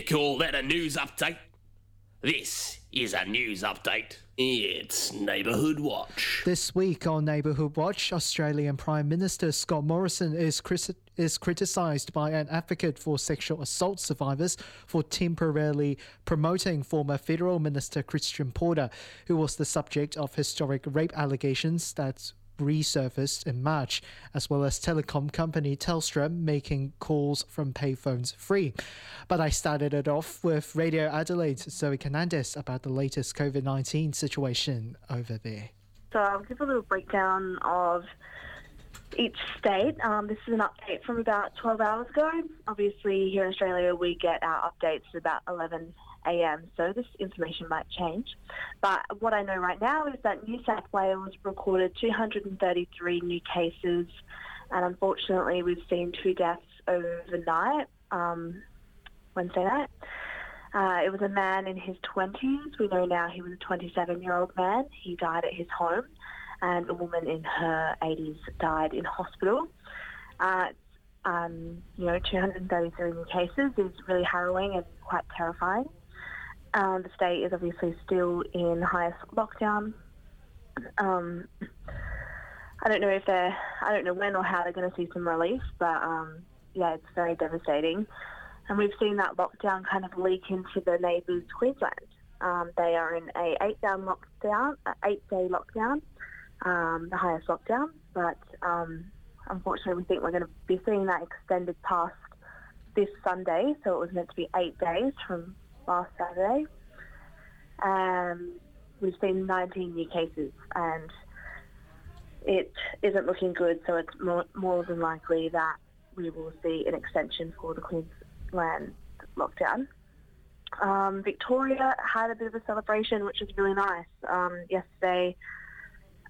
You call that a news update? This is a news update. It's Neighbourhood Watch. This week on Neighbourhood Watch, Australian Prime Minister Scott Morrison is is criticised by an advocate for sexual assault survivors for temporarily promoting former federal minister Christian Porter, who was the subject of historic rape allegations that resurfaced in March, as well as telecom company Telstra making calls from payphones free. But I started it off with Radio Adelaide's Zoe Canandes about the latest COVID 19 situation over there. So I'll give a little breakdown of each state. Um, this is an update from about 12 hours ago. Obviously, here in Australia, we get our updates at about 11 a.m., so this information might change. But what I know right now is that New South Wales recorded 233 new cases, and unfortunately, we've seen two deaths overnight, um, Wednesday night. Uh, it was a man in his 20s. We know now he was a 27 year old man. He died at his home, and a woman in her 80s died in hospital. Uh, um, you know, 233 new cases is really harrowing and quite terrifying. Um, the state is obviously still in highest lockdown. Um, I don't know if they're, I don't know when or how they're going to see some relief, but um, yeah, it's very devastating. And we've seen that lockdown kind of leak into the neighbours Queensland. Um, they are in a eight down lockdown, eight day lockdown, um, the highest lockdown. But um, unfortunately, we think we're going to be seeing that extended past this Sunday. So it was meant to be eight days from last Saturday. Um, we've seen 19 new cases and it isn't looking good, so it's more, more than likely that we will see an extension for the Queensland lockdown. Um, Victoria had a bit of a celebration, which was really nice. Um, yesterday,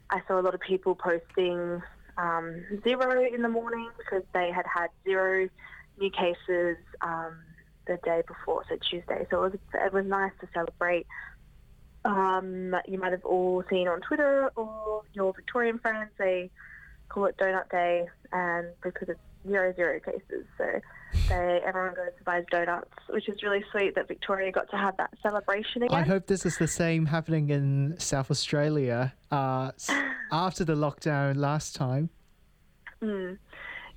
I saw a lot of people posting um, zero in the morning because they had had zero new cases um, the day before, so Tuesday. So it was it was nice to celebrate. Um, you might have all seen on Twitter or your Victorian friends they call it Donut Day, and because it's zero zero cases, so they everyone goes to buy donuts, which is really sweet that Victoria got to have that celebration again. I hope this is the same happening in South Australia uh, after the lockdown last time. Mm.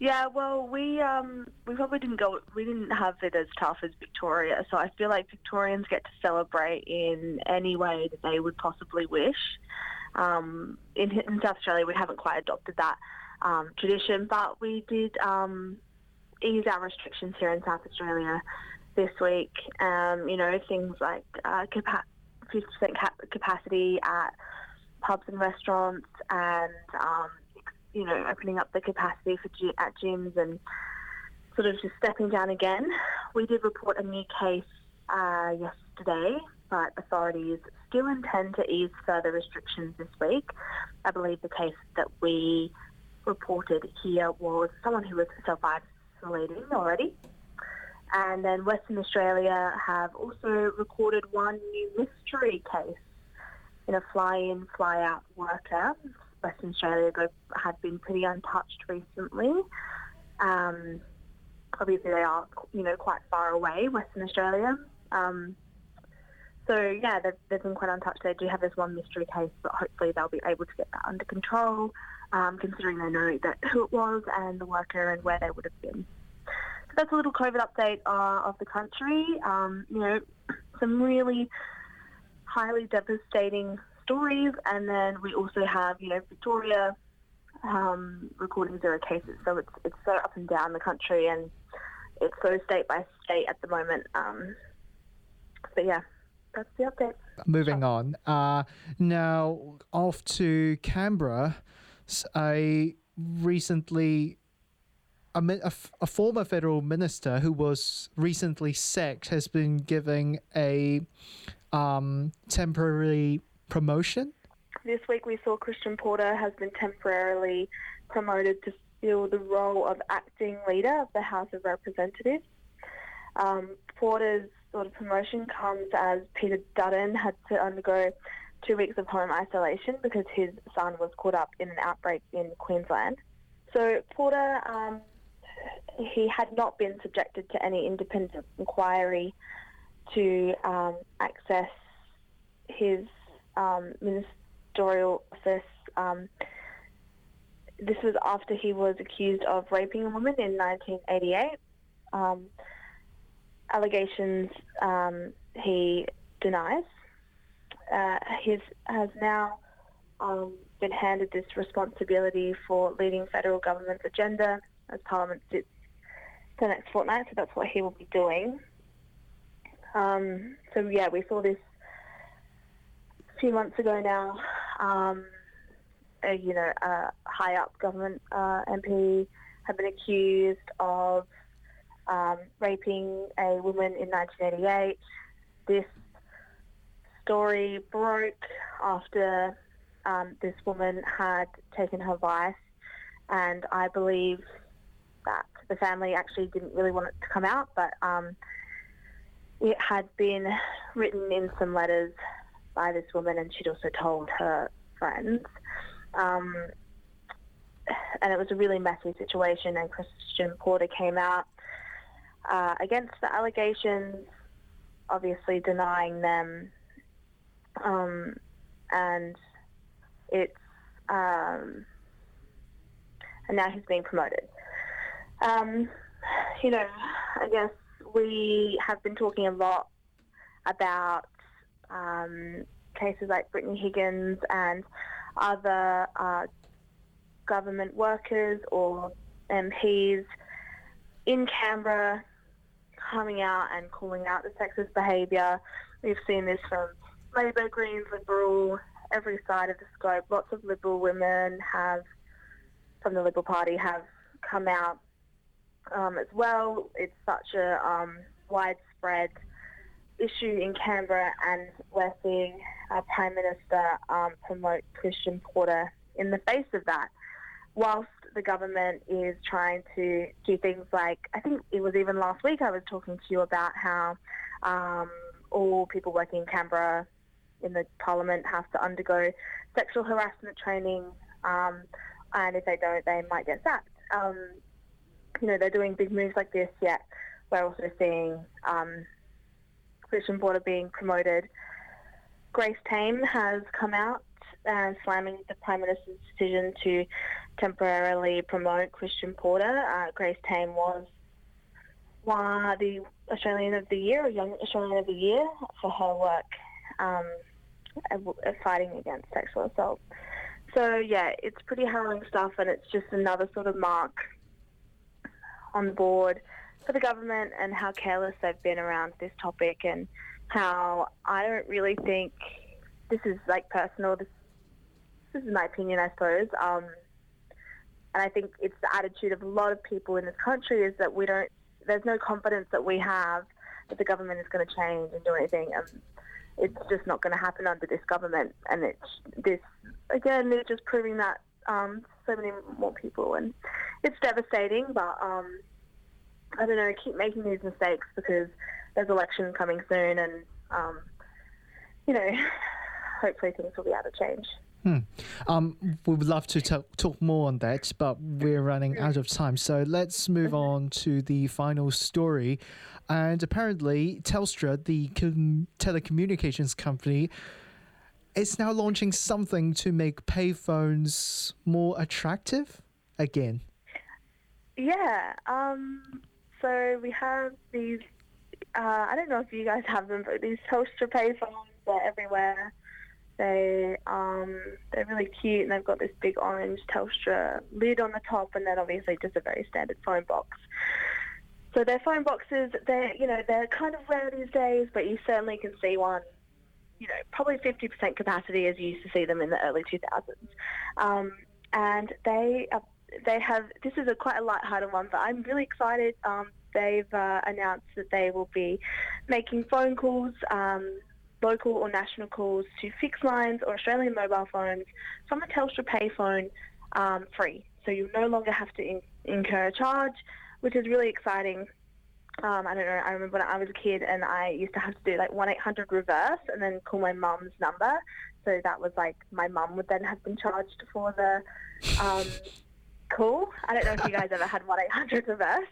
Yeah, well, we um, we probably didn't go. We didn't have it as tough as Victoria, so I feel like Victorians get to celebrate in any way that they would possibly wish. Um, in, in South Australia, we haven't quite adopted that um, tradition, but we did um, ease our restrictions here in South Australia this week. Um, you know, things like uh, capa- 50% cap- capacity at pubs and restaurants, and um, you know, opening up the capacity for at gyms and sort of just stepping down again. We did report a new case uh, yesterday, but authorities still intend to ease further restrictions this week. I believe the case that we reported here was someone who was self-isolating already. And then Western Australia have also recorded one new mystery case in a fly-in, fly-out worker Western Australia had been pretty untouched recently. Um, obviously, they are, you know, quite far away, Western Australia. Um, so yeah, they've, they've been quite untouched. They do have this one mystery case, but hopefully they'll be able to get that under control, um, considering they know that who it was and the worker and where they would have been. So that's a little COVID update uh, of the country. Um, you know, some really highly devastating stories, and then we also have, you know, Victoria um, recording zero cases. So it's it's so up and down the country, and it's so state by state at the moment. Um, but yeah, that's the update. Moving on. Uh, now off to Canberra. I recently. A, a, a, former federal minister who was recently sacked has been giving a um, temporary promotion? This week we saw Christian Porter has been temporarily promoted to fill the role of acting leader of the House of Representatives. Um, Porter's sort of promotion comes as Peter Dutton had to undergo two weeks of home isolation because his son was caught up in an outbreak in Queensland. So Porter, um, he had not been subjected to any independent inquiry to um, access his um, ministerial office. Um, this was after he was accused of raping a woman in 1988. Um, allegations um, he denies. Uh, he has now um, been handed this responsibility for leading federal government's agenda as Parliament sits the next fortnight, so that's what he will be doing. Um, so yeah, we saw this few months ago now. Um, a, you know, a high up government uh, MP had been accused of um, raping a woman in 1988. This story broke after um, this woman had taken her vice, and I believe that the family actually didn't really want it to come out, but um, it had been written in some letters by this woman, and she'd also told her friends. Um, and it was a really messy situation, and Christian Porter came out uh, against the allegations, obviously denying them, um, and it's um, and now he's being promoted. Um, you know, I guess we have been talking a lot about um, cases like Brittany Higgins and other uh, government workers or MPs in Canberra coming out and calling out the sexist behaviour. We've seen this from Labor, Greens, Liberal, every side of the scope. Lots of Liberal women have, from the Liberal Party, have come out um, as well. It's such a um, widespread issue in Canberra, and we're seeing our Prime Minister um, promote Christian Porter in the face of that. Whilst the government is trying to do things like, I think it was even last week I was talking to you about how um, all people working in Canberra in the parliament have to undergo sexual harassment training, um, and if they don't, they might get sacked. Um, you know, they're doing big moves like this, yet we're also seeing um, Christian Porter being promoted. Grace Tame has come out and slamming the Prime Minister's decision to temporarily promote Christian Porter. Uh, Grace Tame was one the Australian of the Year, a Young Australian of the Year, for her work um, fighting against sexual assault. So yeah, it's pretty harrowing stuff, and it's just another sort of mark on the board for the government and how careless they've been around this topic, and how I don't really think this is like personal. This this is my opinion, I suppose. Um, and I think it's the attitude of a lot of people in this country is that we don't. There's no confidence that we have that the government is going to change and do anything. And it's just not going to happen under this government. And it's this again, it's just proving that um, so many more people, and it's devastating. But um, I don't know, keep making these mistakes because there's election coming soon, and um, you know, hopefully things will be able to change. Hmm. Um, we would love to talk, talk more on that, but we're running out of time. So let's move on to the final story. And apparently, Telstra, the com- telecommunications company, is now launching something to make payphones more attractive again. Yeah. Um, so we have these. Uh, I don't know if you guys have them, but these Telstra payphones they're everywhere. They um, they're really cute and they've got this big orange Telstra lid on the top, and then obviously just a very standard phone box. So their phone boxes, they're you know they're kind of rare these days, but you certainly can see one. You know, probably 50% capacity as you used to see them in the early 2000s, um, and they are, they have this is a quite a light-hearted one, but I'm really excited. Um, they've uh, announced that they will be making phone calls. Um, local or national calls to fixed lines or Australian mobile phones from a Telstra payphone um, free. So you no longer have to in- incur a charge, which is really exciting. Um, I don't know. I remember when I was a kid and I used to have to do like one eight hundred reverse and then call my mum's number. So that was like my mum would then have been charged for the um, cool. I don't know if you guys ever had 1 800 reverse.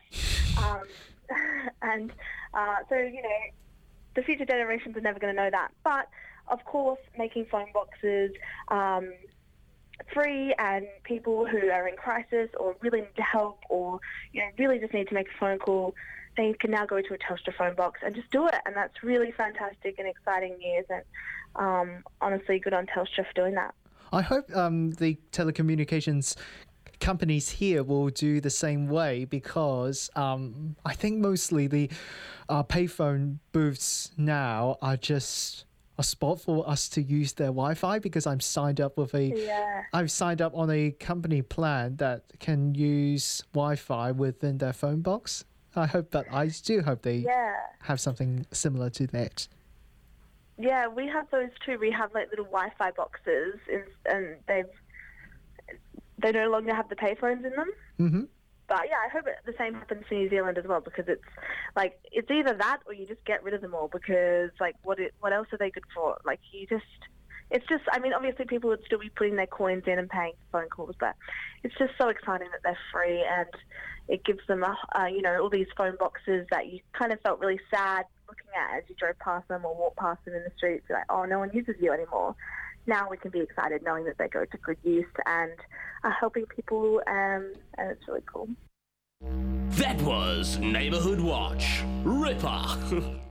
Um, and uh, so, you know, the future generations are never going to know that. But of course, making phone boxes um, free and people who are in crisis or really need help or you know really just need to make a phone call, they can now go to a Telstra phone box and just do it. And that's really fantastic and exciting news. And um, honestly, good on Telstra for doing that. I hope um, the telecommunications companies here will do the same way because um, I think mostly the uh, payphone booths now are just a spot for us to use their Wi-Fi because I'm signed up with a Yeah. I've signed up on a company plan that can use Wi-Fi within their phone box. I hope that I do hope they Yeah. have something similar to that. Yeah, we have those too. We have like little Wi-Fi boxes, and they've they no longer have the payphones in them. hmm But yeah, I hope it, the same happens to New Zealand as well because it's like it's either that or you just get rid of them all because like what it, what else are they good for? Like you just it's just I mean obviously people would still be putting their coins in and paying for phone calls, but it's just so exciting that they're free and it gives them a, uh, you know all these phone boxes that you kind of felt really sad looking at as you drove past them or walked past them in the streets. You're like oh no one uses you anymore. Now we can be excited knowing that they go to good use and are helping people, um, and it's really cool. That was Neighborhood Watch. Ripper.